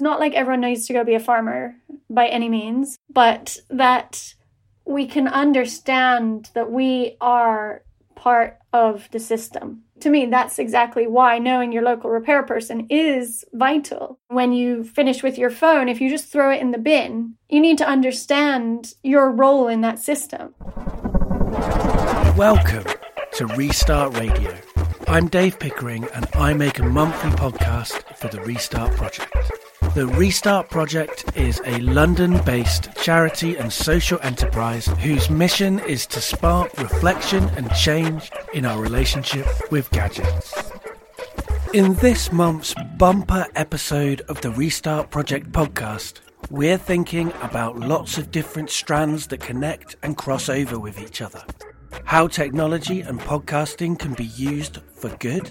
It's not like everyone needs to go be a farmer by any means, but that we can understand that we are part of the system. To me, that's exactly why knowing your local repair person is vital. When you finish with your phone, if you just throw it in the bin, you need to understand your role in that system. Welcome to Restart Radio. I'm Dave Pickering and I make a monthly podcast for the Restart Project. The Restart Project is a London based charity and social enterprise whose mission is to spark reflection and change in our relationship with gadgets. In this month's bumper episode of the Restart Project podcast, we're thinking about lots of different strands that connect and cross over with each other. How technology and podcasting can be used for good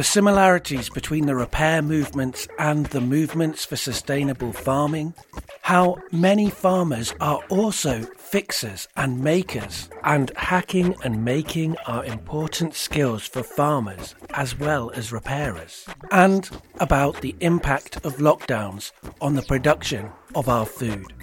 the similarities between the repair movements and the movements for sustainable farming, how many farmers are also fixers and makers, and hacking and making are important skills for farmers as well as repairers, and about the impact of lockdowns on the production of our food.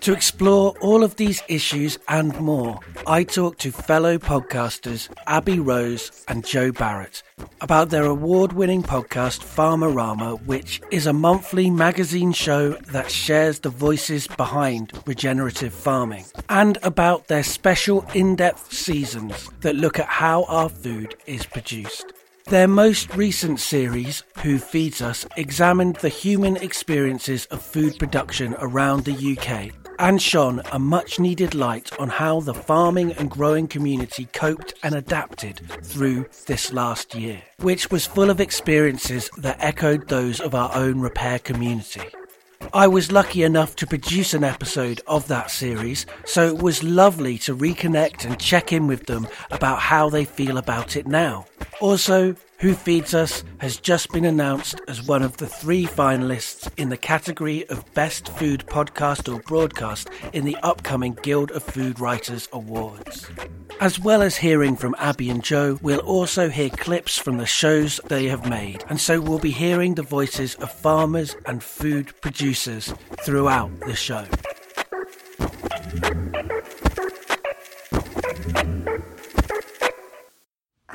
To explore all of these issues and more, I talked to fellow podcasters Abby Rose and Jo Barratt about their award winning podcast Farmerama, which is a monthly magazine show that shares the voices behind regenerative farming, and about their special in depth seasons that look at how our food is produced. Their most recent series, Who Feeds Us, examined the human experiences of food production around the UK and shone a much needed light on how the farming and growing community coped and adapted through this last year, which was full of experiences that echoed those of our own repair community. I was lucky enough to produce an episode of that series, so it was lovely to reconnect and check in with them about how they feel about it now. Also, Who Feeds Us has just been announced as one of the three finalists in the category of Best Food Podcast or Broadcast in the upcoming Guild of Food Writers Awards. As well as hearing from Abby and Jo, we'll also hear clips from the shows they have made, and so we'll be hearing the voices of farmers and food producers throughout the show.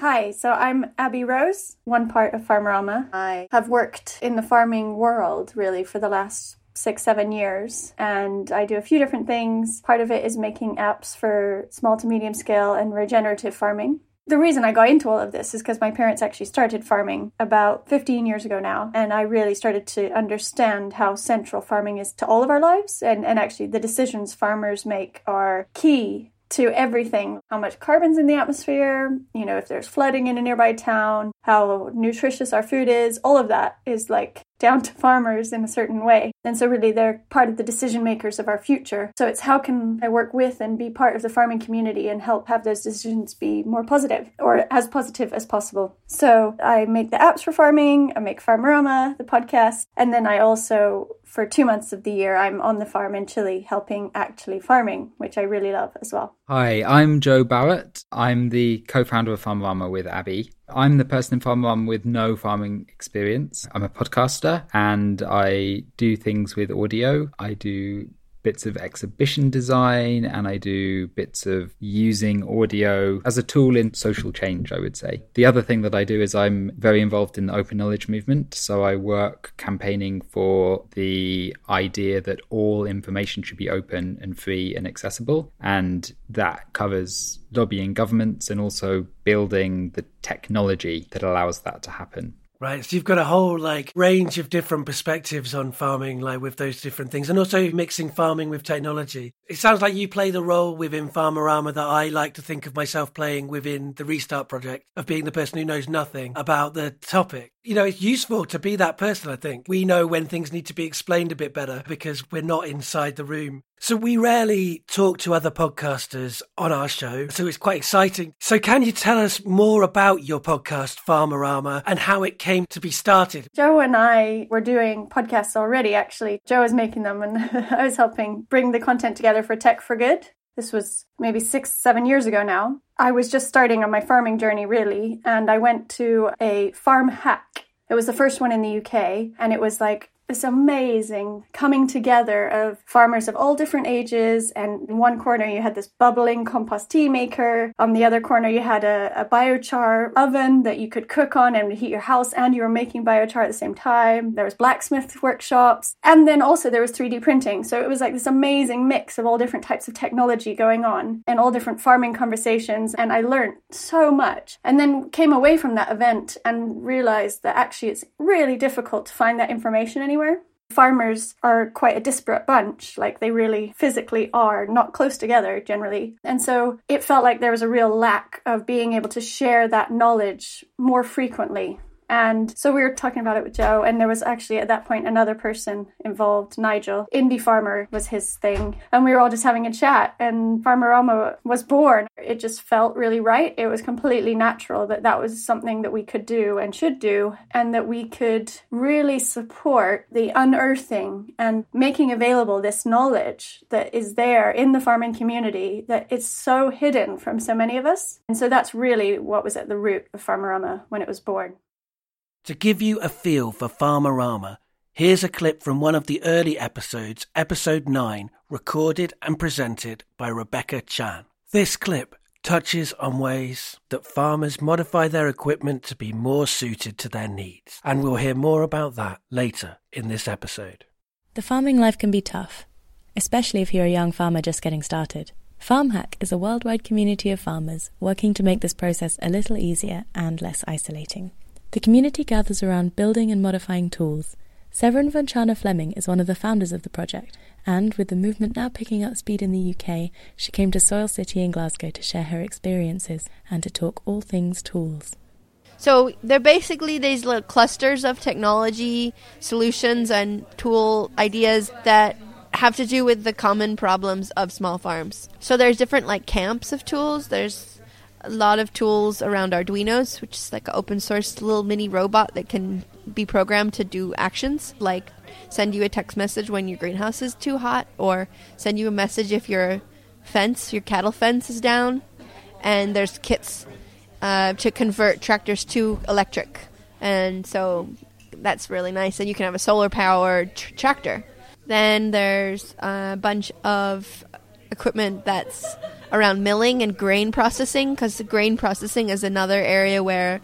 Hi, so I'm Abby Rose, one part of Farmerama. I have worked in the farming world really for the last six, seven years, and I do a few different things. Part of it is making apps for small to medium scale and regenerative farming. The reason I got into all of this is because my parents actually started farming about 15 years ago now, and I really started to understand how central farming is to all of our lives. And, and actually, the decisions farmers make are key to everything how much carbon's in the atmosphere, you know, if there's flooding in a nearby town, how nutritious our food is, all of that is like down to farmers in a certain way. And so, really, they're part of the decision makers of our future. So, it's how can I work with and be part of the farming community and help have those decisions be more positive or as positive as possible. So, I make the apps for farming, I make Farmerama, the podcast, and then I also for two months of the year, I'm on the farm in Chile helping actually farming, which I really love as well. Hi, I'm Jo Barratt. I'm the co founder of Farmerama with Abby. I'm the person in Farmerama with no farming experience. I'm a podcaster and I do things with audio. I do bits of exhibition design and I do bits of using audio as a tool in social change, I would say. The other thing that I do is I'm very involved in the open knowledge movement. So I work campaigning for the idea that all information should be open and free and accessible. And that covers lobbying governments and also building the technology that allows that to happen. Right. So you've got a whole like range of different perspectives on farming, like with those different things, and also mixing farming with technology. It sounds like you play the role within Farmerama that I like to think of myself playing within the Restart project of being the person who knows nothing about the topic. You know, it's useful to be that person, I think. We know when things need to be explained a bit better because we're not inside the room. So we rarely talk to other podcasters on our show, so it's quite exciting. So can you tell us more about your podcast, Farmerama, and how it came to be started? Jo and I were doing podcasts already, actually. Jo was making them and I was helping bring the content together for Tech for Good. This was maybe six, seven years ago now. I was just starting on my farming journey, really, and I went to a farm hack. It was the first one in the UK, and it was like this amazing coming together of farmers of all different ages. And in one corner, you had this bubbling compost tea maker. On the other corner, you had a, a biochar oven that you could cook on and heat your house, and you were making biochar at the same time. There was blacksmith workshops, and then also there was 3D printing. So it was like this amazing mix of all different types of technology going on and all different farming conversations. And I learned so much. And then came away from that event and realized that actually it's really difficult to find that information anywhere. Farmers are quite a disparate bunch, like they really physically are not close together generally. And so it felt like there was a real lack of being able to share that knowledge more frequently and so we were talking about it with Jo, and there was actually at that point another person involved, Nigel. Indie Farmer was his thing. And we were all just having a chat, and Farmerama was born. It just felt really right. It was completely natural that that was something that we could do and should do, and that we could really support the unearthing and making available this knowledge that is there in the farming community that is so hidden from so many of us. And so that's really what was at the root of Farmerama when it was born. To give you a feel for Farmerama, here's a clip from one of the early episodes, episode 9, recorded and presented by Rebecca Chan. This clip touches on ways that farmers modify their equipment to be more suited to their needs, and we'll hear more about that later in this episode. The farming life can be tough, especially if you're a young farmer just getting started. FarmHack is a worldwide community of farmers working to make this process a little easier and less isolating. The community gathers around building and modifying tools. Severine von Tscharner Fleming is one of the founders of the project, and with the movement now picking up speed in the UK, she came to Soil City in Glasgow to share her experiences and to talk all things tools. So they're basically these little clusters of technology solutions and tool ideas that have to do with the common problems of small farms. So there's different like camps of tools. There's a lot of tools around Arduinos, which is like an open source little mini robot that can be programmed to do actions like send you a text message when your greenhouse is too hot, or send you a message if your fence, your cattle fence, is down. And there's kits uh, to convert tractors to electric, and so that's really nice. And you can have a solar powered tr- tractor. Then there's a bunch of equipment that's around milling and grain processing because the grain processing is another area where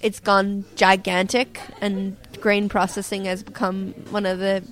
it's gone gigantic and grain processing has become one of the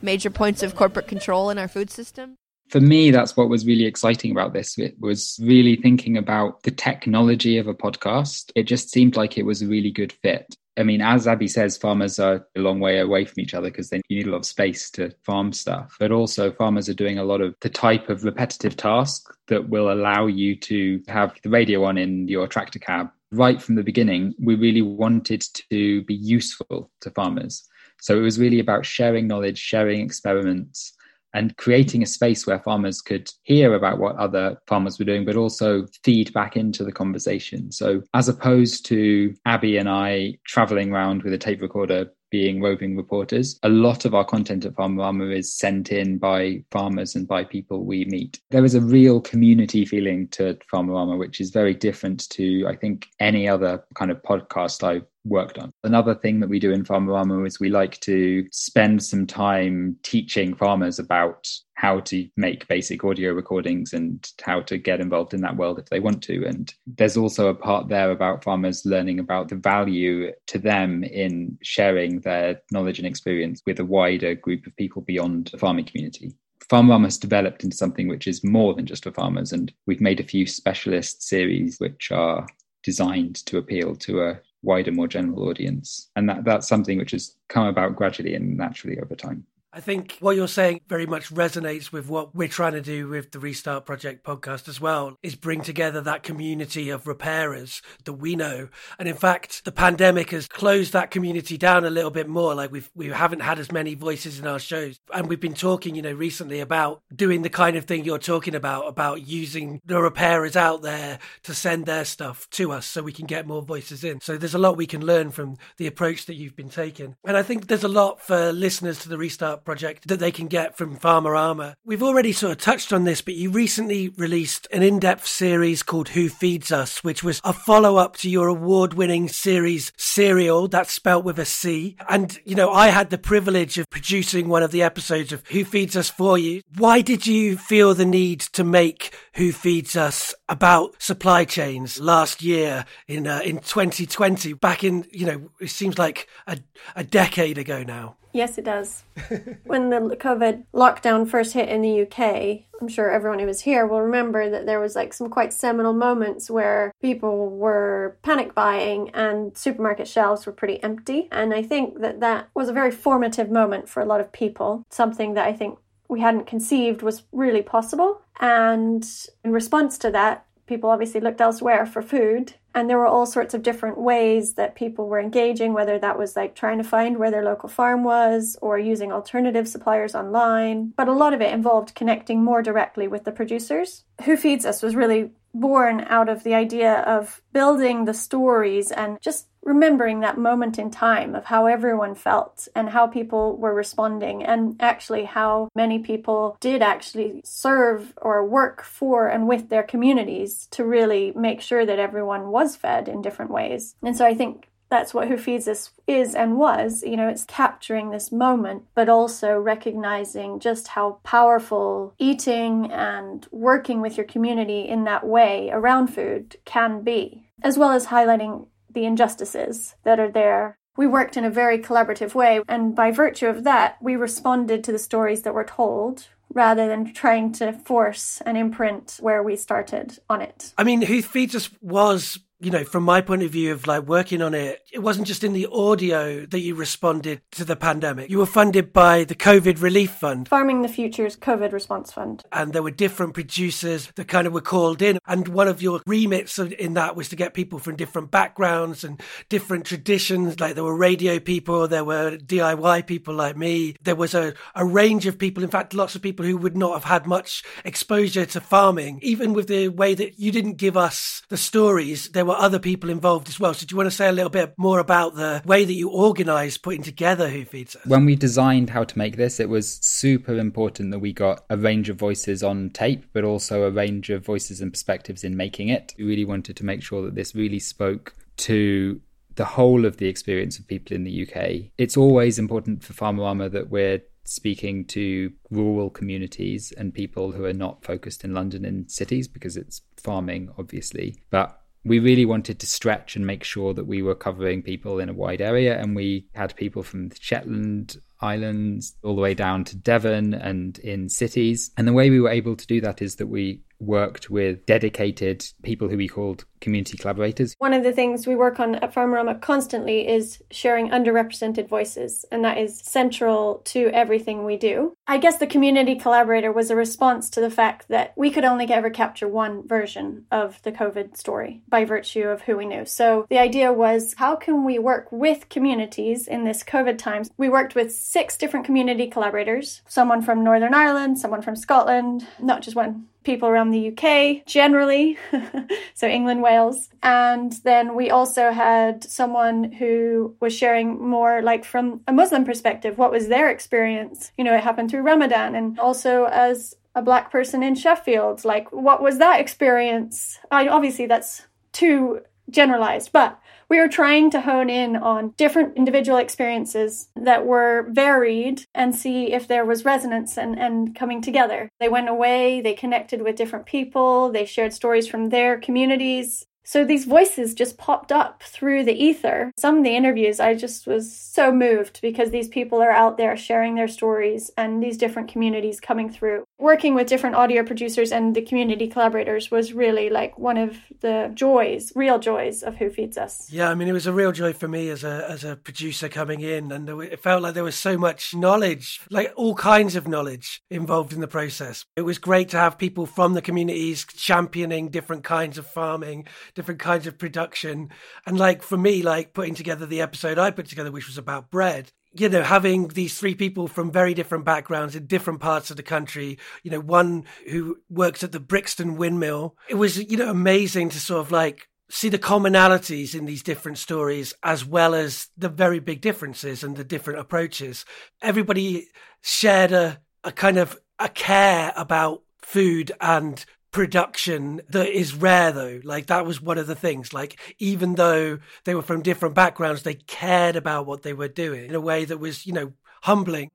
major points of corporate control in our food system. For me that's what was really exciting about this. It was really thinking about the technology of a podcast. It just seemed like it was a really good fit I mean, as Abby says, farmers are a long way away from each other because they need a lot of space to farm stuff. But also, farmers are doing a lot of the type of repetitive task that will allow you to have the radio on in your tractor cab. Right from the beginning, we really wanted to be useful to farmers. So it was really about sharing knowledge, sharing experiments, and creating a space where farmers could hear about what other farmers were doing, but also feed back into the conversation. So, as opposed to Abby and I traveling around with a tape recorder being roving reporters. A lot of our content at Farmerama is sent in by farmers and by people we meet. There is a real community feeling to Farmerama, which is very different to, I think, any other kind of podcast I've worked done. Another thing that we do in Farmerama is we like to spend some time teaching farmers about how to make basic audio recordings and how to get involved in that world if they want to. And there's also a part there about farmers learning about the value to them in sharing their knowledge and experience with a wider group of people beyond the farming community. Farm has developed into something which is more than just for farmers, and we've made a few specialist series which are designed to appeal to a wider, more general audience. And that, that's something which has come about gradually and naturally over time. I think what you're saying very much resonates with what we're trying to do with the Restart Project podcast as well, is bring together that community of repairers that we know. And in fact, the pandemic has closed that community down a little bit more. Like we've, we haven't had as many voices in our shows. And we've been talking, you know, recently about doing the kind of thing you're talking about, about using the repairers out there to send their stuff to us so we can get more voices in. So there's a lot we can learn from the approach that you've been taking. And I think there's a lot for listeners to the Restart Project that they can get from Farmerama. We've already sort of touched on this, but you recently released an in-depth series called Who Feeds Us, which was a follow-up to your award-winning series Cereal, that's spelt with a C. And, you know, I had the privilege of producing one of the episodes of Who Feeds Us for you. Why did you feel the need to make Who Feeds Us about supply chains last year in uh, in 2020 back in you know it seems like a, a decade ago now Yes, it does. when the COVID lockdown first hit in the UK, I'm sure everyone who was here will remember that there was like some quite seminal moments where people were panic buying and supermarket shelves were pretty empty. And I think that that was a very formative moment for a lot of people, something that I think we hadn't conceived was really possible. And in response to that, people obviously looked elsewhere for food. And there were all sorts of different ways that people were engaging whether that was like trying to find where their local farm was or using alternative suppliers online. But a lot of it involved connecting more directly with the producers. Who feeds us was really born out of the idea of building the stories and just remembering that moment in time of how everyone felt and how people were responding and actually how many people did actually serve or work for and with their communities to really make sure that everyone was fed in different ways. And so I think that's what Who Feeds Us is and was. You know, it's capturing this moment, but also recognizing just how powerful eating and working with your community in that way around food can be, as well as highlighting the injustices that are there. We worked in a very collaborative way, and by virtue of that, we responded to the stories that were told rather than trying to force an imprint where we started on it. I mean, Who Feeds Us was you know, from my point of view of like working on it, it wasn't just in the audio that you responded to the pandemic. You were funded by the COVID Relief Fund. Farming the Future's COVID Response Fund. And there were different producers that kind of were called in. And one of your remits in that was to get people from different backgrounds and different traditions. Like there were radio people, there were DIY people like me. There was a, a range of people, in fact, lots of people who would not have had much exposure to farming. Even with the way that you didn't give us the stories, there were other people involved as well. So do you want to say a little bit more about the way that you organised putting together Who Feeds Us? When we designed how to make this, it was super important that we got a range of voices on tape, but also a range of voices and perspectives in making it. We really wanted to make sure that this really spoke to the whole of the experience of people in the UK. It's always important for Farmerama that we're speaking to rural communities and people who are not focused in London and cities because it's farming, obviously. But we really wanted to stretch and make sure that we were covering people in a wide area. And we had people from the Shetland Islands all the way down to Devon and in cities. And the way we were able to do that is that we worked with dedicated people who we called community collaborators. One of the things we work on at Farmerama constantly is sharing underrepresented voices, and that is central to everything we do. I guess the community collaborator was a response to the fact that we could only ever capture one version of the COVID story by virtue of who we knew. So the idea was how can we work with communities in this COVID times? We worked with six different community collaborators, someone from Northern Ireland, someone from Scotland, not just one people around the UK generally, so England, Wales. And then we also had someone who was sharing more like from a Muslim perspective, what was their experience? You know, it happened through Ramadan and also as a black person in Sheffield, like what was that experience? I obviously that's too generalized, but we were trying to hone in on different individual experiences that were varied and see if there was resonance and, and coming together. They went away, they connected with different people, they shared stories from their communities. So these voices just popped up through the ether. Some of the interviews, I just was so moved because these people are out there sharing their stories and these different communities coming through. Working with different audio producers and the community collaborators was really like one of the joys, real joys of Who Feeds Us. Yeah, I mean, it was a real joy for me as a as a producer coming in, and it felt like there was so much knowledge, like all kinds of knowledge involved in the process. It was great to have people from the communities championing different kinds of farming different kinds of production. And like for me, like putting together the episode I put together, which was about bread, you know, having these three people from very different backgrounds in different parts of the country, you know, one who works at the Brixton windmill. It was, you know, amazing to sort of like see the commonalities in these different stories as well as the very big differences and the different approaches. Everybody shared a, a kind of a care about food and production that is rare though. Like that was one of the things. Like even though they were from different backgrounds they cared about what they were doing in a way that was you know humbling.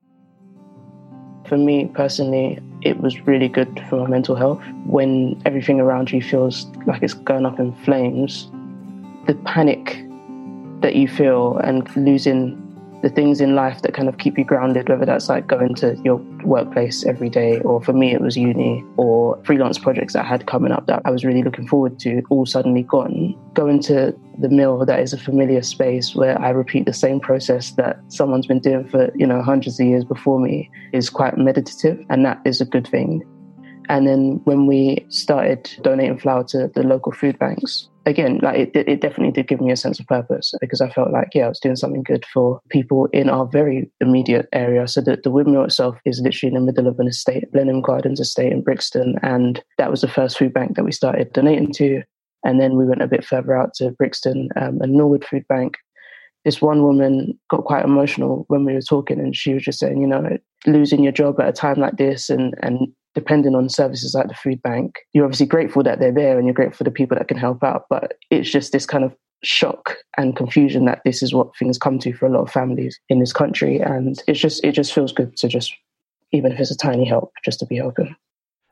For me personally, it was really good for my mental health. When everything around you feels like it's going up in flames, the panic that you feel and losing the things in life that kind of keep you grounded, whether that's like going to your workplace every day, or for me, it was uni or freelance projects that I had coming up that I was really looking forward to, all suddenly gone. Going to the mill that is a familiar space where I repeat the same process that someone's been doing for, you know, hundreds of years before me is quite meditative, and that is a good thing. And then when we started donating flour to the local food banks, again, like it, it definitely did give me a sense of purpose because I felt like, yeah, I was doing something good for people in our very immediate area. So the, the windmill itself is literally in the middle of an estate, Blenheim Gardens Estate in Brixton. And that was the first food bank that we started donating to. And then we went a bit further out to Brixton um, and Norwood Food Bank. This one woman got quite emotional when we were talking, and she was just saying, you know, losing your job at a time like this and, and depending on services like the food bank, you're obviously grateful that they're there and you're grateful for the people that can help out. But it's just this kind of shock and confusion that this is what things come to for a lot of families in this country. And it's just it just feels good to just even if it's a tiny help, just to be helping.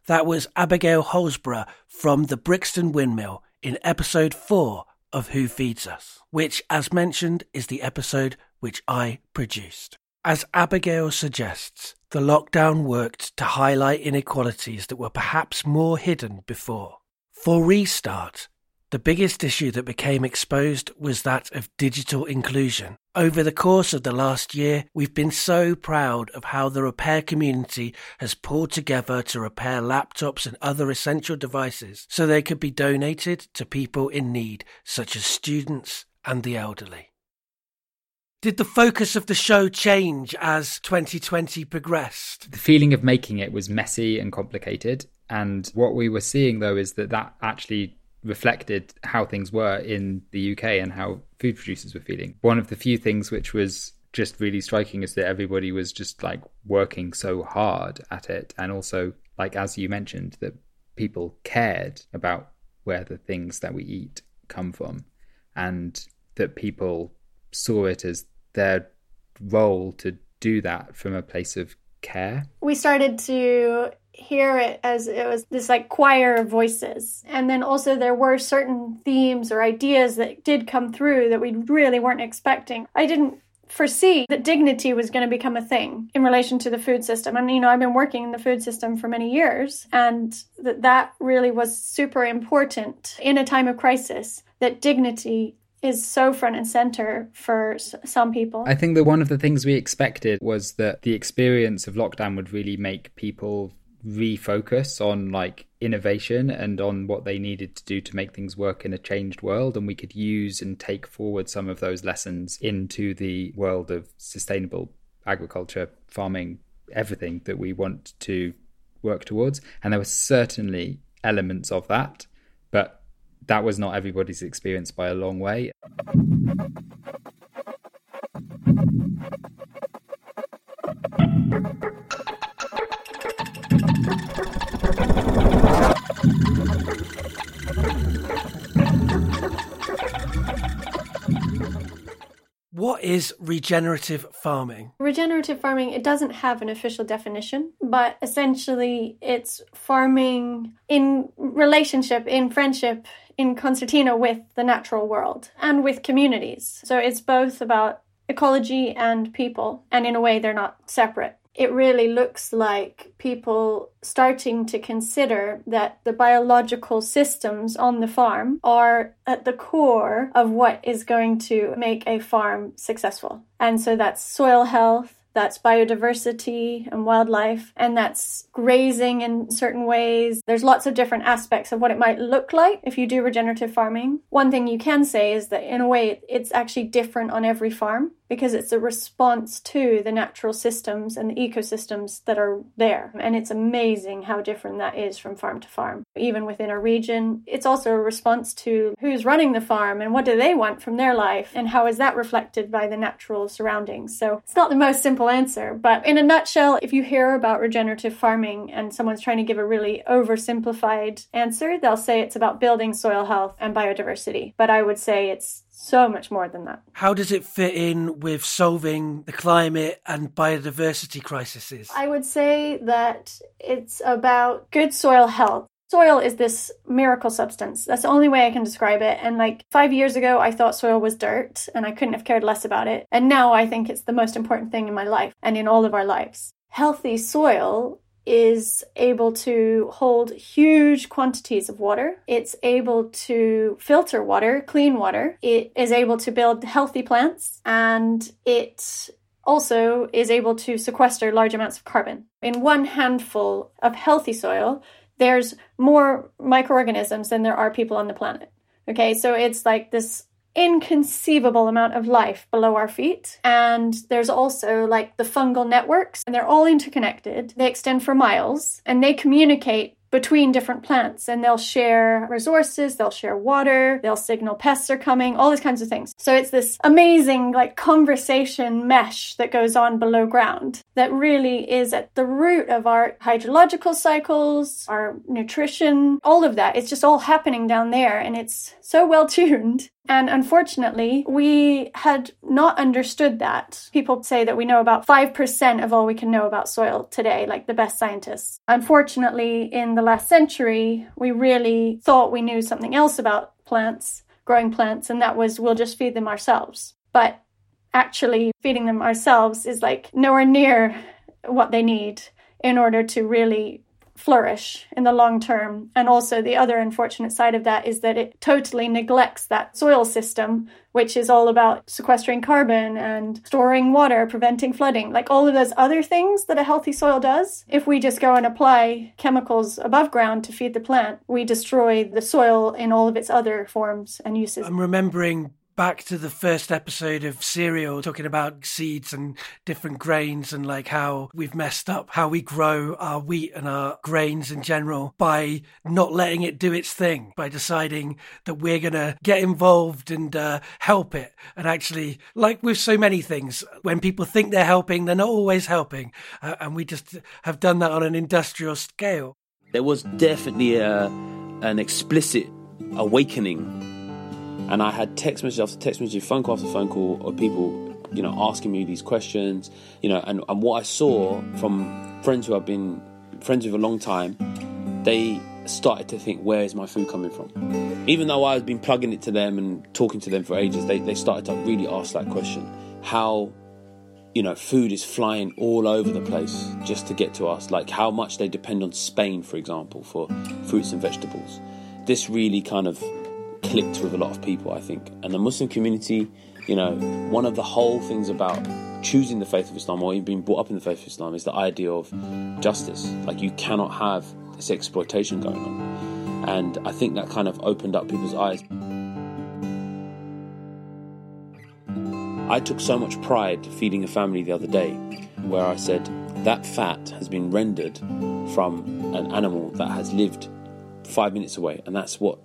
That was Abigail Holsborough from the Brixton Windmill in episode four of Who Feeds Us, which, as mentioned, is the episode which I produced. As Abigail suggests, the lockdown worked to highlight inequalities that were perhaps more hidden before. For Restart, the biggest issue that became exposed was that of digital inclusion. Over the course of the last year, we've been so proud of how the repair community has pulled together to repair laptops and other essential devices so they could be donated to people in need, such as students and the elderly. Did the focus of the show change as 2020 progressed? The feeling of making it was messy and complicated. And what we were seeing, though, is that that actually reflected how things were in the UK and how food producers were feeling. One of the few things which was just really striking is that everybody was just like working so hard at it. And also, like, as you mentioned, that people cared about where the things that we eat come from and that people saw it as their role to do that from a place of care. We started to hear it as it was this like choir of voices. And then also there were certain themes or ideas that did come through that we really weren't expecting. I didn't foresee that dignity was going to become a thing in relation to the food system. And, you know, I've been working in the food system for many years, and that that really was super important in a time of crisis, that dignity is so front and center for s- some people. I think that one of the things we expected was that the experience of lockdown would really make people refocus on like innovation and on what they needed to do to make things work in a changed world and we could use and take forward some of those lessons into the world of sustainable agriculture farming everything that we want to work towards and there were certainly elements of that but that was not everybody's experience by a long way. What is regenerative farming? Regenerative farming, it doesn't have an official definition, but essentially it's farming in relationship, in friendship, in concertina with the natural world and with communities. So it's both about ecology and people, and in a way, they're not separate. It really looks like people starting to consider that the biological systems on the farm are at the core of what is going to make a farm successful. And so that's soil health, that's biodiversity and wildlife, and that's grazing in certain ways. There's lots of different aspects of what it might look like if you do regenerative farming. One thing you can say is that, in a way, it's actually different on every farm because it's a response to the natural systems and the ecosystems that are there. And it's amazing how different that is from farm to farm. Even within a region, it's also a response to who's running the farm and what do they want from their life and how is that reflected by the natural surroundings. So it's not the most simple answer, but in a nutshell, if you hear about regenerative farming and someone's trying to give a really oversimplified answer, they'll say it's about building soil health and biodiversity. But I would say it's so much more than that. How does it fit in with solving the climate and biodiversity crises? I would say that it's about good soil health. Soil is this miracle substance. That's the only way I can describe it. And like five years ago, I thought soil was dirt and I couldn't have cared less about it. And now I think it's the most important thing in my life and in all of our lives. Healthy soil is able to hold huge quantities of water. It's able to filter water, clean water. It is able to build healthy plants and it also is able to sequester large amounts of carbon. In one handful of healthy soil, there's more microorganisms than there are people on the planet. Okay, so it's like this inconceivable amount of life below our feet. And there's also like the fungal networks, and they're all interconnected. They extend for miles and they communicate between different plants and they'll share resources, they'll share water, they'll signal pests are coming, all these kinds of things. So it's this amazing like conversation mesh that goes on below ground that really is at the root of our hydrological cycles, our nutrition, all of that. It's just all happening down there and it's so well tuned. And unfortunately, we had not understood that. People say that we know about 5% of all we can know about soil today, like the best scientists. Unfortunately, in the last century, we really thought we knew something else about plants, growing plants, and that was we'll just feed them ourselves. But actually, feeding them ourselves is like nowhere near what they need in order to really flourish in the long term. And also, the other unfortunate side of that is that it totally neglects that soil system, which is all about sequestering carbon and storing water, preventing flooding, like all of those other things that a healthy soil does. If we just go and apply chemicals above ground to feed the plant, we destroy the soil in all of its other forms and uses. I'm remembering back to the first episode of Cereal, talking about seeds and different grains and like how we've messed up how we grow our wheat and our grains in general by not letting it do its thing, by deciding that we're going to get involved and uh, help it. And actually, like with so many things, when people think they're helping, they're not always helping. Uh, and we just have done that on an industrial scale. There was definitely a, an explicit awakening Mm. and I had text message after text message, phone call after phone call of people, you know, asking me these questions, you know, and, and what I saw from friends who I've been friends with a long time, they started to think, where is my food coming from? Even though I've been plugging it to them and talking to them for ages, they, they started to really ask that question. How, you know, food is flying all over the place just to get to us. Like how much they depend on Spain, for example, for fruits and vegetables. This really kind of clicked with a lot of people, I think. And the Muslim community, you know, one of the whole things about choosing the faith of Islam or even being brought up in the faith of Islam is the idea of justice. Like, you cannot have this exploitation going on. And I think that kind of opened up people's eyes. I took so much pride feeding a family the other day where I said, that fat has been rendered from an animal that has lived five minutes away, and that's what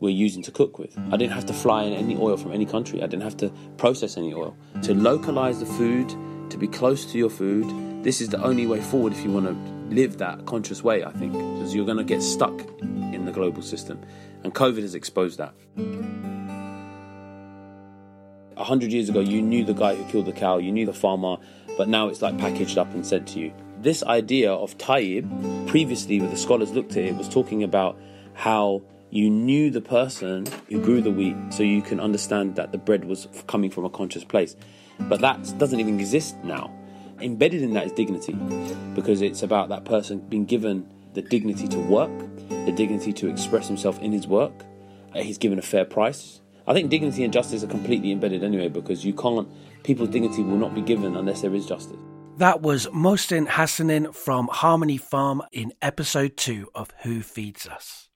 we're using to cook with. I didn't have to fly in any oil from any country. I didn't have to process any oil. To localize the food, to be close to your food, this is the only way forward if you want to live that conscious way, I think, because you're going to get stuck in the global system. And COVID has exposed that. A hundred years ago, you knew the guy who killed the cow, you knew the farmer, but now it's like packaged up and sent to you. This idea of tayyib, previously, when the scholars looked at it, was talking about how you knew the person who grew the wheat so you can understand that the bread was coming from a conscious place. But that doesn't even exist now. Embedded in that is dignity because it's about that person being given the dignity to work, the dignity to express himself in his work. Uh, he's given a fair price. I think dignity and justice are completely embedded anyway because you can't, people's dignity will not be given unless there is justice. That was Mohsin Hassanin from Harmony Farm in episode two of Who Feeds Us.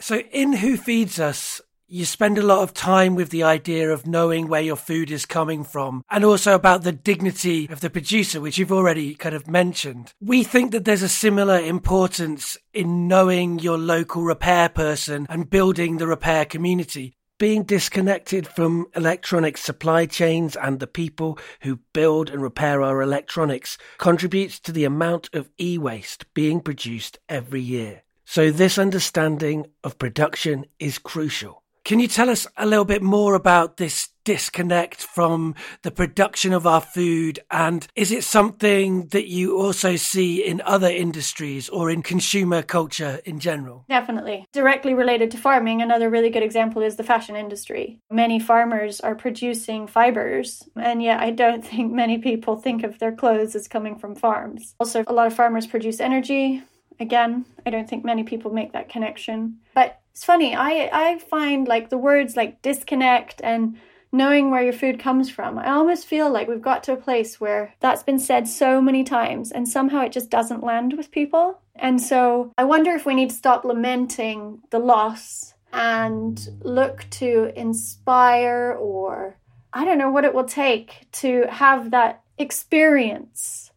So, in Who Feeds Us, You spend a lot of time with the idea of knowing where your food is coming from and also about the dignity of the producer, which you've already kind of mentioned. We think that there's a similar importance in knowing your local repair person and building the repair community being disconnected from electronic supply chains and the people who build and repair our electronics contributes to the amount of e waste being produced every year. So, this understanding of production is crucial. Can you tell us a little bit more about this disconnect from the production of our food? And is it something that you also see in other industries or in consumer culture in general? Definitely. Directly related to farming, another really good example is the fashion industry. Many farmers are producing fibers, and yet I don't think many people think of their clothes as coming from farms. Also, a lot of farmers produce energy. Again, I don't think many people make that connection. But it's funny, I, I find like the words like disconnect and knowing where your food comes from. I almost feel like we've got to a place where that's been said so many times and somehow it just doesn't land with people. And so I wonder if we need to stop lamenting the loss and look to inspire or I don't know what it will take to have that experience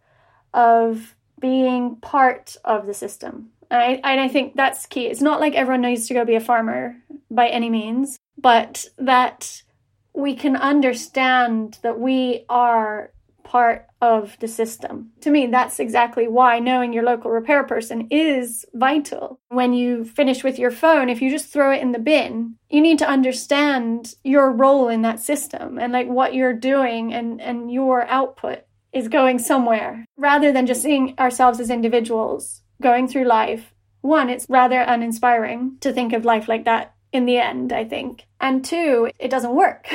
of being part of the system. And I, and I think that's key. It's not like everyone needs to go be a farmer by any means, but that we can understand that we are part of the system. To me, that's exactly why knowing your local repair person is vital. When you finish with your phone, if you just throw it in the bin, you need to understand your role in that system and like what you're doing and, and your output is going somewhere rather than just seeing ourselves as individuals going through life. One, it's rather uninspiring to think of life like that in the end, I think. And two, it doesn't work,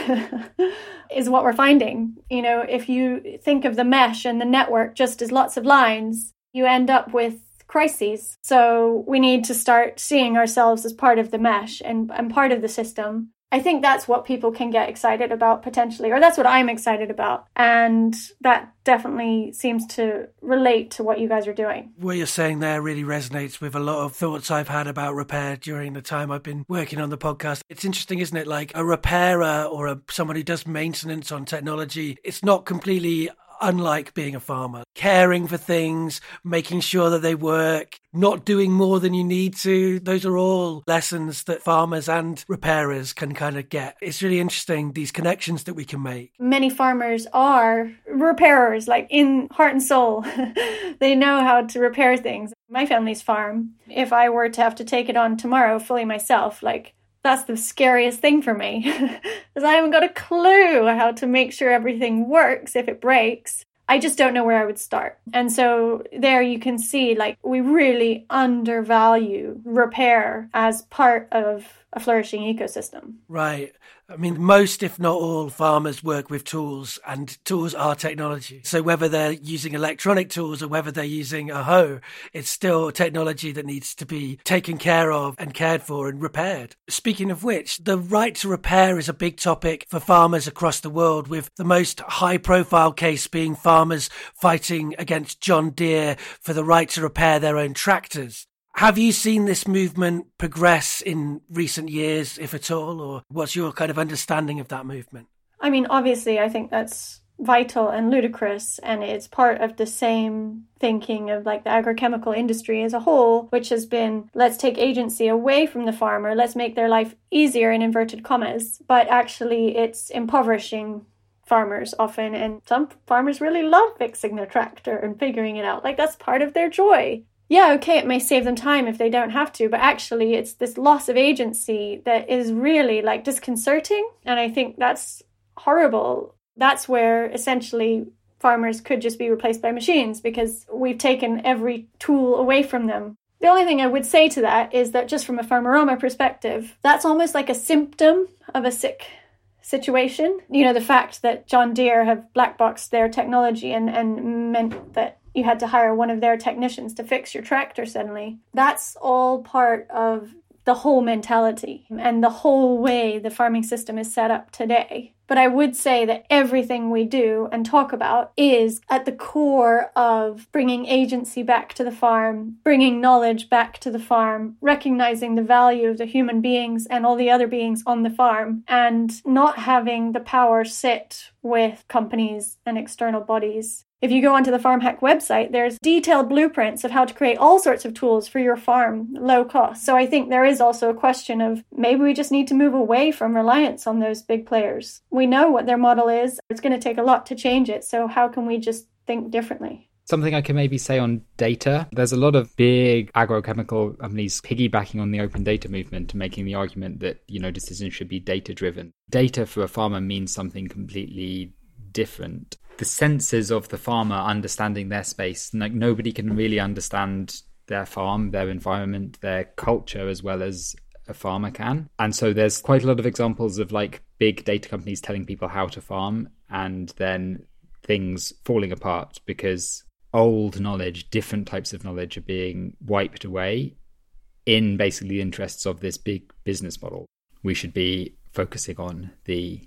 is what we're finding. You know, if you think of the mesh and the network just as lots of lines, you end up with crises. So we need to start seeing ourselves as part of the mesh and, and part of the system I think that's what people can get excited about potentially, or that's what I'm excited about. And that definitely seems to relate to what you guys are doing. What you're saying there really resonates with a lot of thoughts I've had about repair during the time I've been working on the podcast. It's interesting, isn't it? Like a repairer or a, someone who does maintenance on technology, it's not completely unlike being a farmer. Caring for things, making sure that they work, not doing more than you need to. Those are all lessons that farmers and repairers can kind of get. It's really interesting, these connections that we can make. Many farmers are repairers, like in heart and soul. they know how to repair things. My family's farm, if I were to have to take it on tomorrow fully myself, like that's the scariest thing for me because I haven't got a clue how to make sure everything works if it breaks. I just don't know where I would start. And so there you can see like we really undervalue repair as part of a flourishing ecosystem. Right. I mean, most, if not all, farmers work with tools, and tools are technology. So whether they're using electronic tools or whether they're using a hoe, it's still technology that needs to be taken care of and cared for and repaired. Speaking of which, the right to repair is a big topic for farmers across the world, with the most high profile case being farmers fighting against John Deere for the right to repair their own tractors. Have you seen this movement progress in recent years, if at all, or what's your kind of understanding of that movement? I mean, obviously, I think that's vital and ludicrous, and it's part of the same thinking of like the agrochemical industry as a whole, which has been let's take agency away from the farmer, let's make their life easier in inverted commas, but actually, it's impoverishing farmers often and some farmers really love fixing their tractor and figuring it out like that's part of their joy yeah, okay, it may save them time if they don't have to, but actually, it's this loss of agency that is really like disconcerting. And I think that's horrible. That's where essentially farmers could just be replaced by machines because we've taken every tool away from them. The only thing I would say to that is that just from a Farmerama perspective, that's almost like a symptom of a sick situation. You know, the fact that John Deere have black boxed their technology and, and meant that you had to hire one of their technicians to fix your tractor suddenly. That's all part of the whole mentality and the whole way the farming system is set up today. But I would say that everything we do and talk about is at the core of bringing agency back to the farm, bringing knowledge back to the farm, recognizing the value of the human beings and all the other beings on the farm, and not having the power sit with companies and external bodies. If you go onto the Farm Hack website, there's detailed blueprints of how to create all sorts of tools for your farm low cost. So I think there is also a question of maybe we just need to move away from reliance on those big players. We know what their model is. It's going to take a lot to change it. So how can we just think differently? Something I can maybe say on data. There's a lot of big agrochemical companies piggybacking on the open data movement and making the argument that, you know, decisions should be data driven. Data for a farmer means something completely different. The senses of the farmer understanding their space, like nobody can really understand their farm, their environment, their culture as well as a farmer can. And so there's quite a lot of examples of like big data companies telling people how to farm and then things falling apart because old knowledge, different types of knowledge are being wiped away in basically the interests of this big business model. We should be focusing on the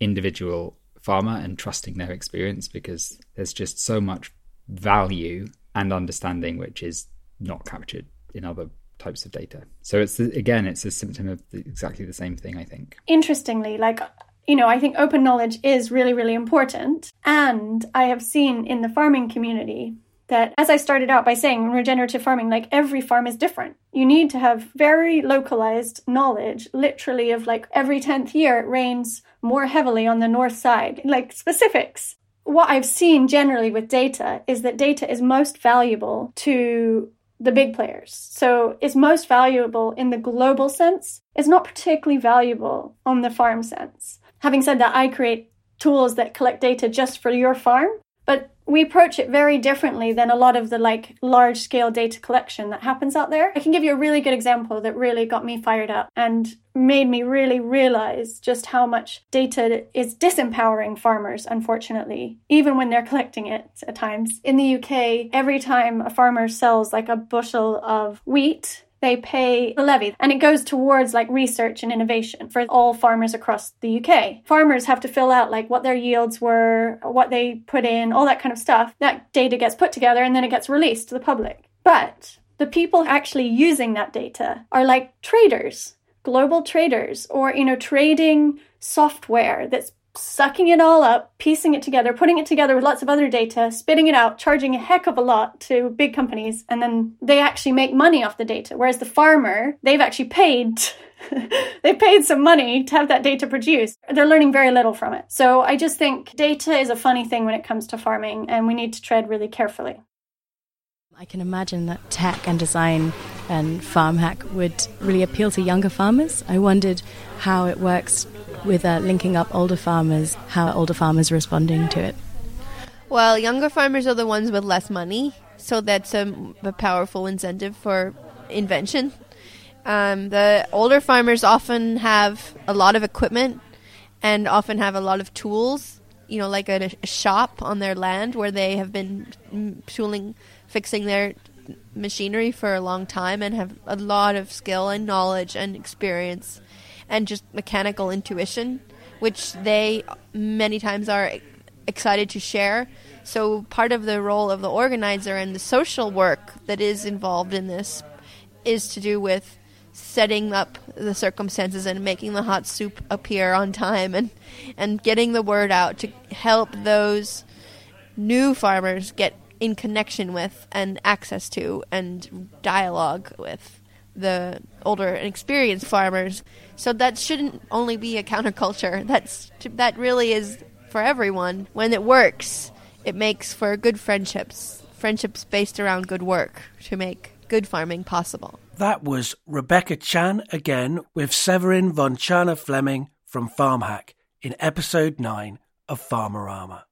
individual farmer and trusting their experience because there's just so much value and understanding which is not captured in other types of data. So it's again, it's a symptom of the, exactly the same thing. I think. Interestingly, like you know, I think open knowledge is really, really important, and I have seen in the farming community that as I started out by saying regenerative farming, like every farm is different. You need to have very localized knowledge, literally of like every 10th year it rains more heavily on the north side, like specifics. What I've seen generally with data is that data is most valuable to the big players. So it's most valuable in the global sense. It's not particularly valuable on the farm sense. Having said that, I create tools that collect data just for your farm, but we approach it very differently than a lot of the like large scale data collection that happens out there. I can give you a really good example that really got me fired up and made me really realize just how much data is disempowering farmers, unfortunately, even when they're collecting it at times. In the UK, every time a farmer sells like a bushel of wheat, they pay a levy and it goes towards like research and innovation for all farmers across the UK. Farmers have to fill out like what their yields were, what they put in, all that kind of stuff. That data gets put together and then it gets released to the public. But the people actually using that data are like traders, global traders, or, you know, trading software that's sucking it all up, piecing it together, putting it together with lots of other data, spitting it out, charging a heck of a lot to big companies, and then they actually make money off the data. Whereas the farmer, they've actually paid. they paid some money to have that data produced. They're learning very little from it. So I just think data is a funny thing when it comes to farming, and we need to tread really carefully. I can imagine that tech and design and farm hack would really appeal to younger farmers. I wondered how it works with uh, linking up older farmers, how older farmers are responding to it. Well, younger farmers are the ones with less money, so that's a, a powerful incentive for invention. Um, the older farmers often have a lot of equipment and often have a lot of tools, you know, like a, a shop on their land where they have been tooling, fixing their machinery for a long time and have a lot of skill and knowledge and experience and just mechanical intuition, which they many times are excited to share. So, part of the role of the organizer and the social work that is involved in this is to do with setting up the circumstances and making the hot soup appear on time and and getting the word out to help those new farmers get in connection with and access to and dialogue with the older and experienced farmers. So that shouldn't only be a counterculture. That's that really is for everyone. When it works, it makes for good friendships, friendships based around good work to make good farming possible. That was Rebecca Chan again with Severine von Tscharner Fleming from FarmHack in episode 9 of Farmerama.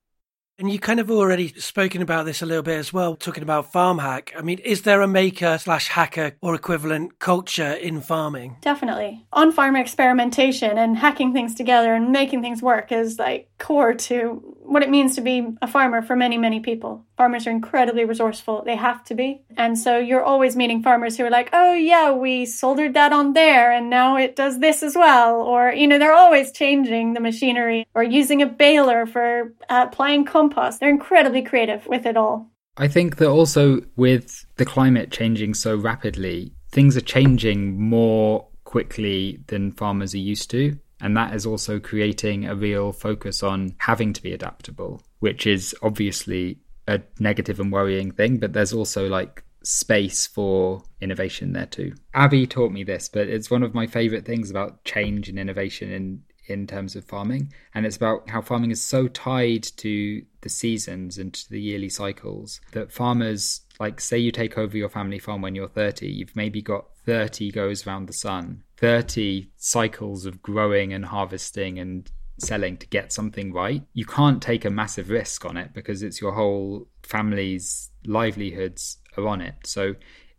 And you kind of already spoken about this a little bit as well, talking about farm hack. I mean, is there a maker slash hacker or equivalent culture in farming? Definitely. On farm experimentation and hacking things together and making things work is like core to what it means to be a farmer for many, many people. Farmers are incredibly resourceful. They have to be. And so you're always meeting farmers who are like, oh, yeah, we soldered that on there and now it does this as well. Or, you know, they're always changing the machinery or using a baler for uh, applying compost. They're incredibly creative with it all. I think that also with the climate changing so rapidly, things are changing more quickly than farmers are used to. And that is also creating a real focus on having to be adaptable, which is obviously a negative and worrying thing, but there's also like space for innovation there too. Abby taught me this, but it's one of my favorite things about change and innovation in in terms of farming and it's about how farming is so tied to the seasons and to the yearly cycles that farmers like say you take over your family farm when you're 30 you've maybe got 30 goes around the sun 30 cycles of growing and harvesting and selling to get something right, you can't take a massive risk on it because it's your whole family's livelihoods are on it. So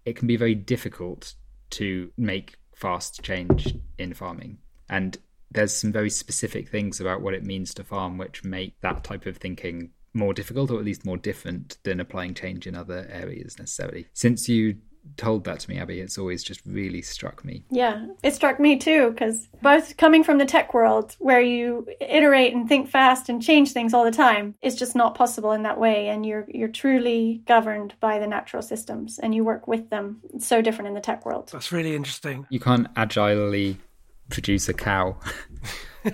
it can be very difficult to make fast change in farming. And there's some very specific things about what it means to farm which make that type of thinking more difficult or at least more different than applying change in other areas necessarily. Since you told that to me, Abby, it's always just really struck me. Yeah, it struck me too, because both coming from the tech world, where you iterate and think fast and change things all the time, is just not possible in that way. And you're you're truly governed by the natural systems, and you work with them. It's so different in the tech world. That's really interesting. You can't agilely produce a cow.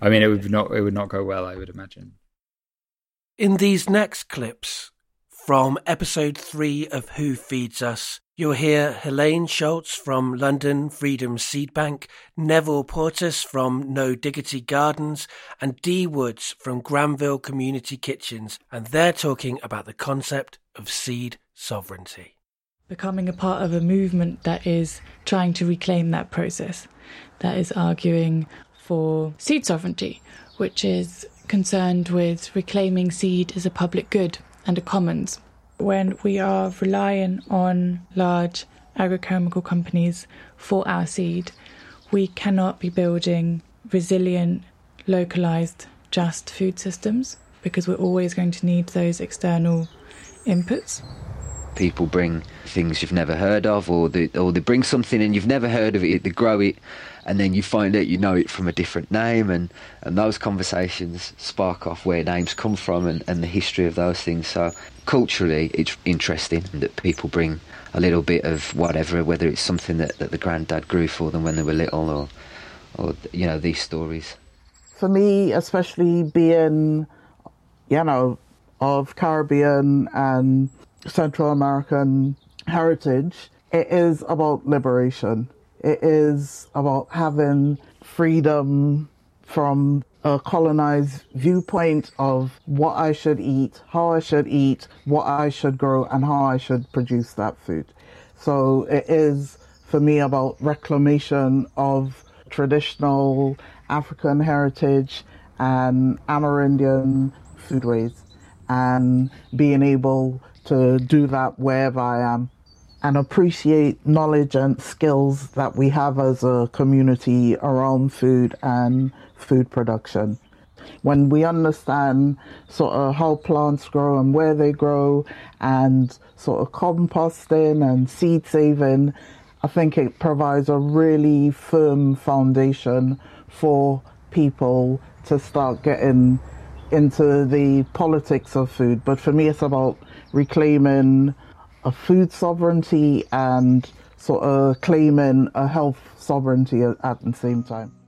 I mean, it would not it would not go well. I would imagine. In these next clips, from episode 3 of Who Feeds Us, you'll hear Helene Schultz from London Freedom Seed Bank, Neville Portas from No Diggity Gardens, and Dee Woods from Granville Community Kitchens, and they're talking about the concept of seed sovereignty. Becoming a part of a movement that is trying to reclaim that process, that is arguing for seed sovereignty, which is concerned with reclaiming seed as a public good and a commons. When we are relying on large agrochemical companies for our seed, we cannot be building resilient, localized, just food systems because we're always going to need those external inputs. People bring things you've never heard of, or they, or they bring something and you've never heard of it, they grow it, and then you find out you know it from a different name and, and those conversations spark off where names come from and, and the history of those things. So culturally it's interesting that people bring a little bit of whatever whether it's something that, that the granddad grew for them when they were little or or you know these stories. For me especially being you know of caribbean and central american heritage it is about liberation it is about having freedom from a colonized viewpoint of what I should eat, how I should eat, what I should grow, and how I should produce that food. So it is for me about reclamation of traditional African heritage and Amerindian foodways and being able to do that wherever I am and appreciate knowledge and skills that we have as a community around food and food production. When we understand sort of how plants grow and where they grow and sort of composting and seed saving, I think it provides a really firm foundation for people to start getting into the politics of food. But for me, it's about reclaiming a food sovereignty and sort of claiming a health sovereignty at the same time.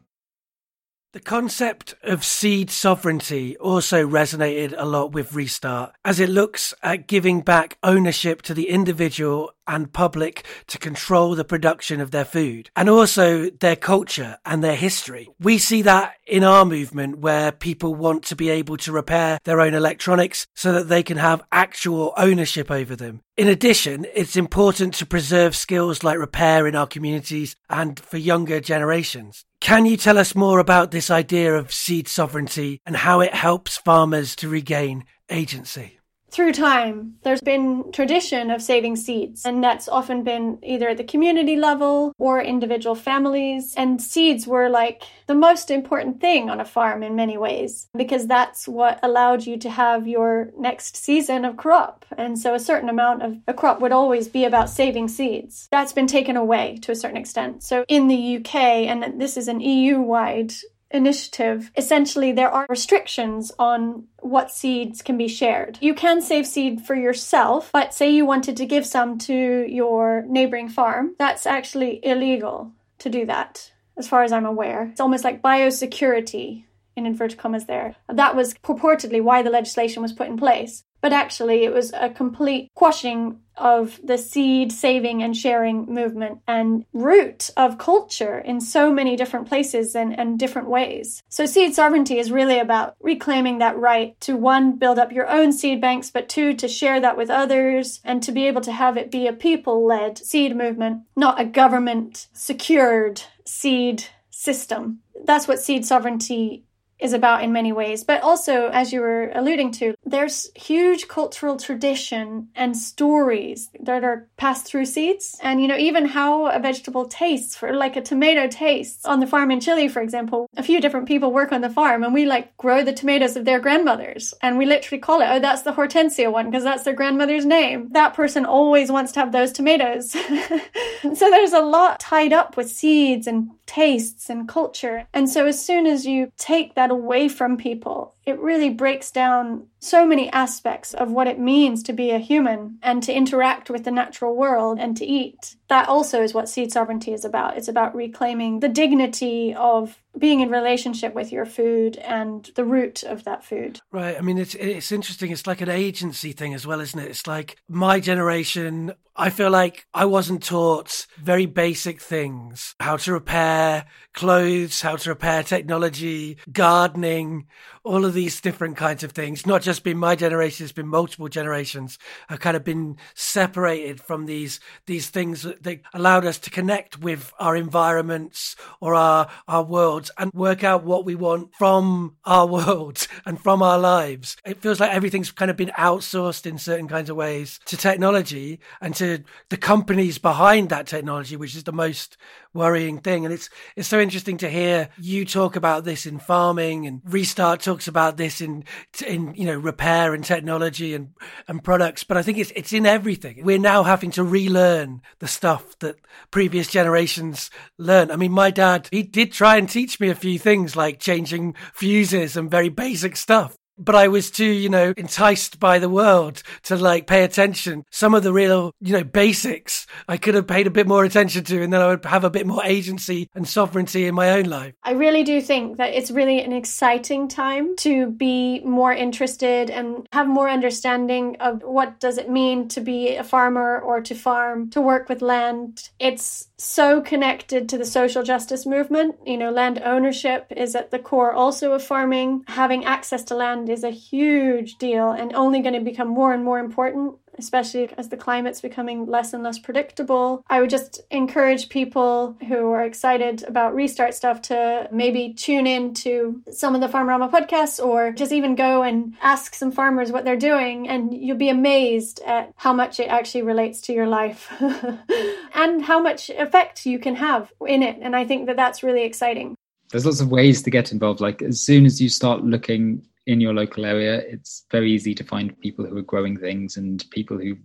The concept of seed sovereignty also resonated a lot with Restart as it looks at giving back ownership to the individual and public to control the production of their food and also their culture and their history. We see that in our movement where people want to be able to repair their own electronics so that they can have actual ownership over them. In addition, it's important to preserve skills like repair in our communities and for younger generations. Can you tell us more about this idea of seed sovereignty and how it helps farmers to regain agency? Through time, there's been tradition of saving seeds, and that's often been either at the community level or individual families. And seeds were like the most important thing on a farm in many ways, because that's what allowed you to have your next season of crop. And so a certain amount of a crop would always be about saving seeds. That's been taken away to a certain extent. So in the UK, and this is an EU wide initiative, essentially there are restrictions on what seeds can be shared. You can save seed for yourself, but say you wanted to give some to your neighboring farm, that's actually illegal to do that, as far as I'm aware. It's almost like biosecurity in inverted commas there. That was purportedly why the legislation was put in place but actually it was a complete quashing of the seed saving and sharing movement and root of culture in so many different places and, and different ways. So seed sovereignty is really about reclaiming that right to one, build up your own seed banks, but two, to share that with others and to be able to have it be a people led seed movement, not a government secured seed system. That's what seed sovereignty is about in many ways. But also, as you were alluding to, there's huge cultural tradition and stories that are passed through seeds. And, you know, even how a vegetable tastes, for like a tomato tastes on the farm in Chile, for example, a few different people work on the farm and we like grow the tomatoes of their grandmothers. And we literally call it, oh, that's the Hortensia one because that's their grandmother's name. That person always wants to have those tomatoes. so there's a lot tied up with seeds and tastes and culture. And so as soon as you take that away from people, it really breaks down so many aspects of what it means to be a human and to interact with the natural world and to eat. That also is what seed sovereignty is about. It's about reclaiming the dignity of being in relationship with your food and the root of that food. Right. I mean, it's it's interesting. It's like an agency thing as well, isn't it? It's like my generation. I feel like I wasn't taught very basic things: how to repair clothes, how to repair technology, gardening, all of these different kinds of things. Not just been my generation; it's been multiple generations have kind of been separated from these these things that allowed us to connect with our environments or our our worlds and work out what we want from our worlds and from our lives. It feels like everything's kind of been outsourced in certain kinds of ways to technology and to the companies behind that technology, which is the most worrying thing. And it's it's so interesting to hear you talk about this in farming and Restart talks about this in in you know repair and technology and and products. But I think it's it's in everything. We're now having to relearn the stuff that previous generations learned. I mean, my dad he did try and teach me a few things like changing fuses and very basic stuff but I was too, you know, enticed by the world to like pay attention. Some of the real, you know, basics I could have paid a bit more attention to, and then I would have a bit more agency and sovereignty in my own life. I really do think that it's really an exciting time to be more interested and have more understanding of what does it mean to be a farmer or to farm, to work with land. It's so connected to the social justice movement. You know, land ownership is at the core also of farming. Having access to land is a huge deal and only going to become more and more important especially as the climate's becoming less and less predictable. I would just encourage people who are excited about restart stuff to maybe tune in to some of the Farmerama podcasts or just even go and ask some farmers what they're doing and you'll be amazed at how much it actually relates to your life and how much effect you can have in it. And I think that that's really exciting. There's lots of ways to get involved. Like as soon as you start looking in your local area, it's very easy to find people who are growing things and people who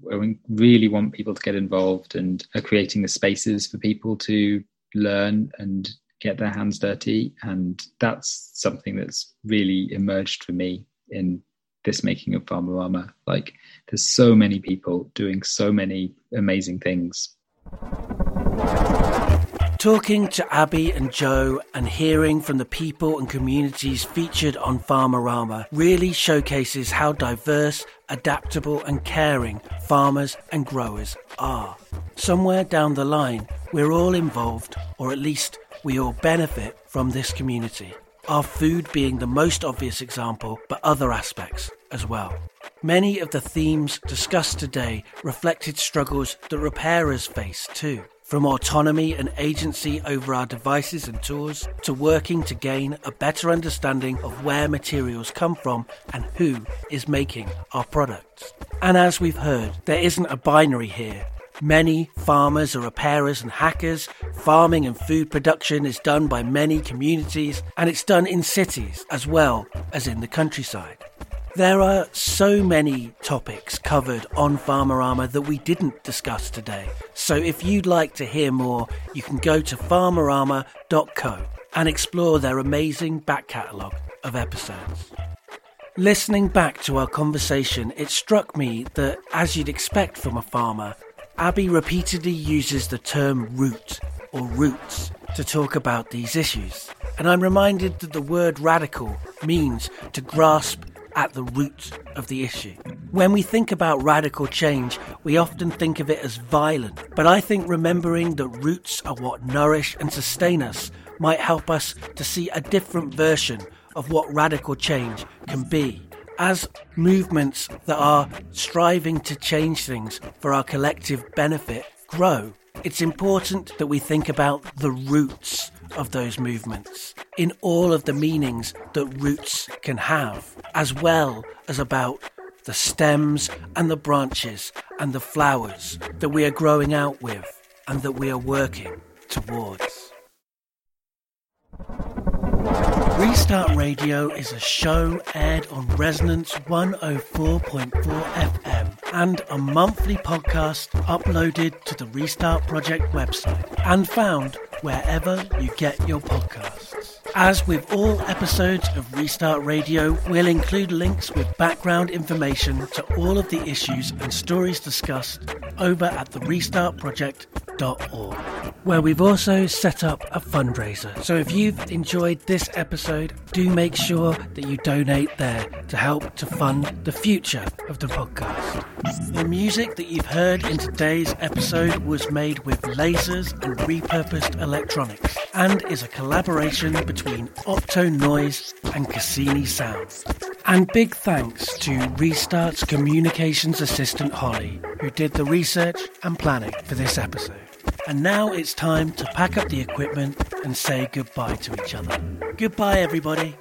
really want people to get involved and are creating the spaces for people to learn and get their hands dirty. And that's something that's really emerged for me in this making of Farmerama. Like, there's so many people doing so many amazing things. Talking to Abby and Jo and hearing from the people and communities featured on Farmerama really showcases how diverse, adaptable, and caring farmers and growers are. Somewhere down the line, we're all involved, or at least we all benefit from this community. Our food being the most obvious example, but other aspects as well. Many of the themes discussed today reflected struggles that repairers face too. From autonomy and agency over our devices and tools to working to gain a better understanding of where materials come from and who is making our products. And as we've heard, there isn't a binary here. Many farmers are repairers and hackers. Farming and food production is done by many communities, and it's done in cities as well as in the countryside. There are so many topics covered on Farmerama that we didn't discuss today. So if you'd like to hear more, you can go to farmerama.co and explore their amazing back catalogue of episodes. Listening back to our conversation, it struck me that, as you'd expect from a farmer, Abby repeatedly uses the term root or roots to talk about these issues. And I'm reminded that the word radical means to grasp at the root of the issue. When we think about radical change, we often think of it as violent, but I think remembering that roots are what nourish and sustain us might help us to see a different version of what radical change can be. As movements that are striving to change things for our collective benefit grow, it's important that we think about the roots of those movements in all of the meanings that roots can have, as well as about the stems and the branches and the flowers that we are growing out with and that we are working towards. Restart Radio is a show aired on Resonance 104.4 FM and a monthly podcast uploaded to the Restart Project website and found wherever you get your podcasts. As with all episodes of Restart Radio, we'll include links with background information to all of the issues and stories discussed over at the where we've also set up a fundraiser. So if you've enjoyed this episode, do make sure that you donate there to help to fund the future of the podcast. The music that you've heard in today's episode was made with lasers and repurposed electronics and is a collaboration between Opto Noise and Cassini Sound. And big thanks to Restart's communications assistant Holly, who did the research and planning for this episode. And now it's time to pack up the equipment and say goodbye to each other. Goodbye, everybody.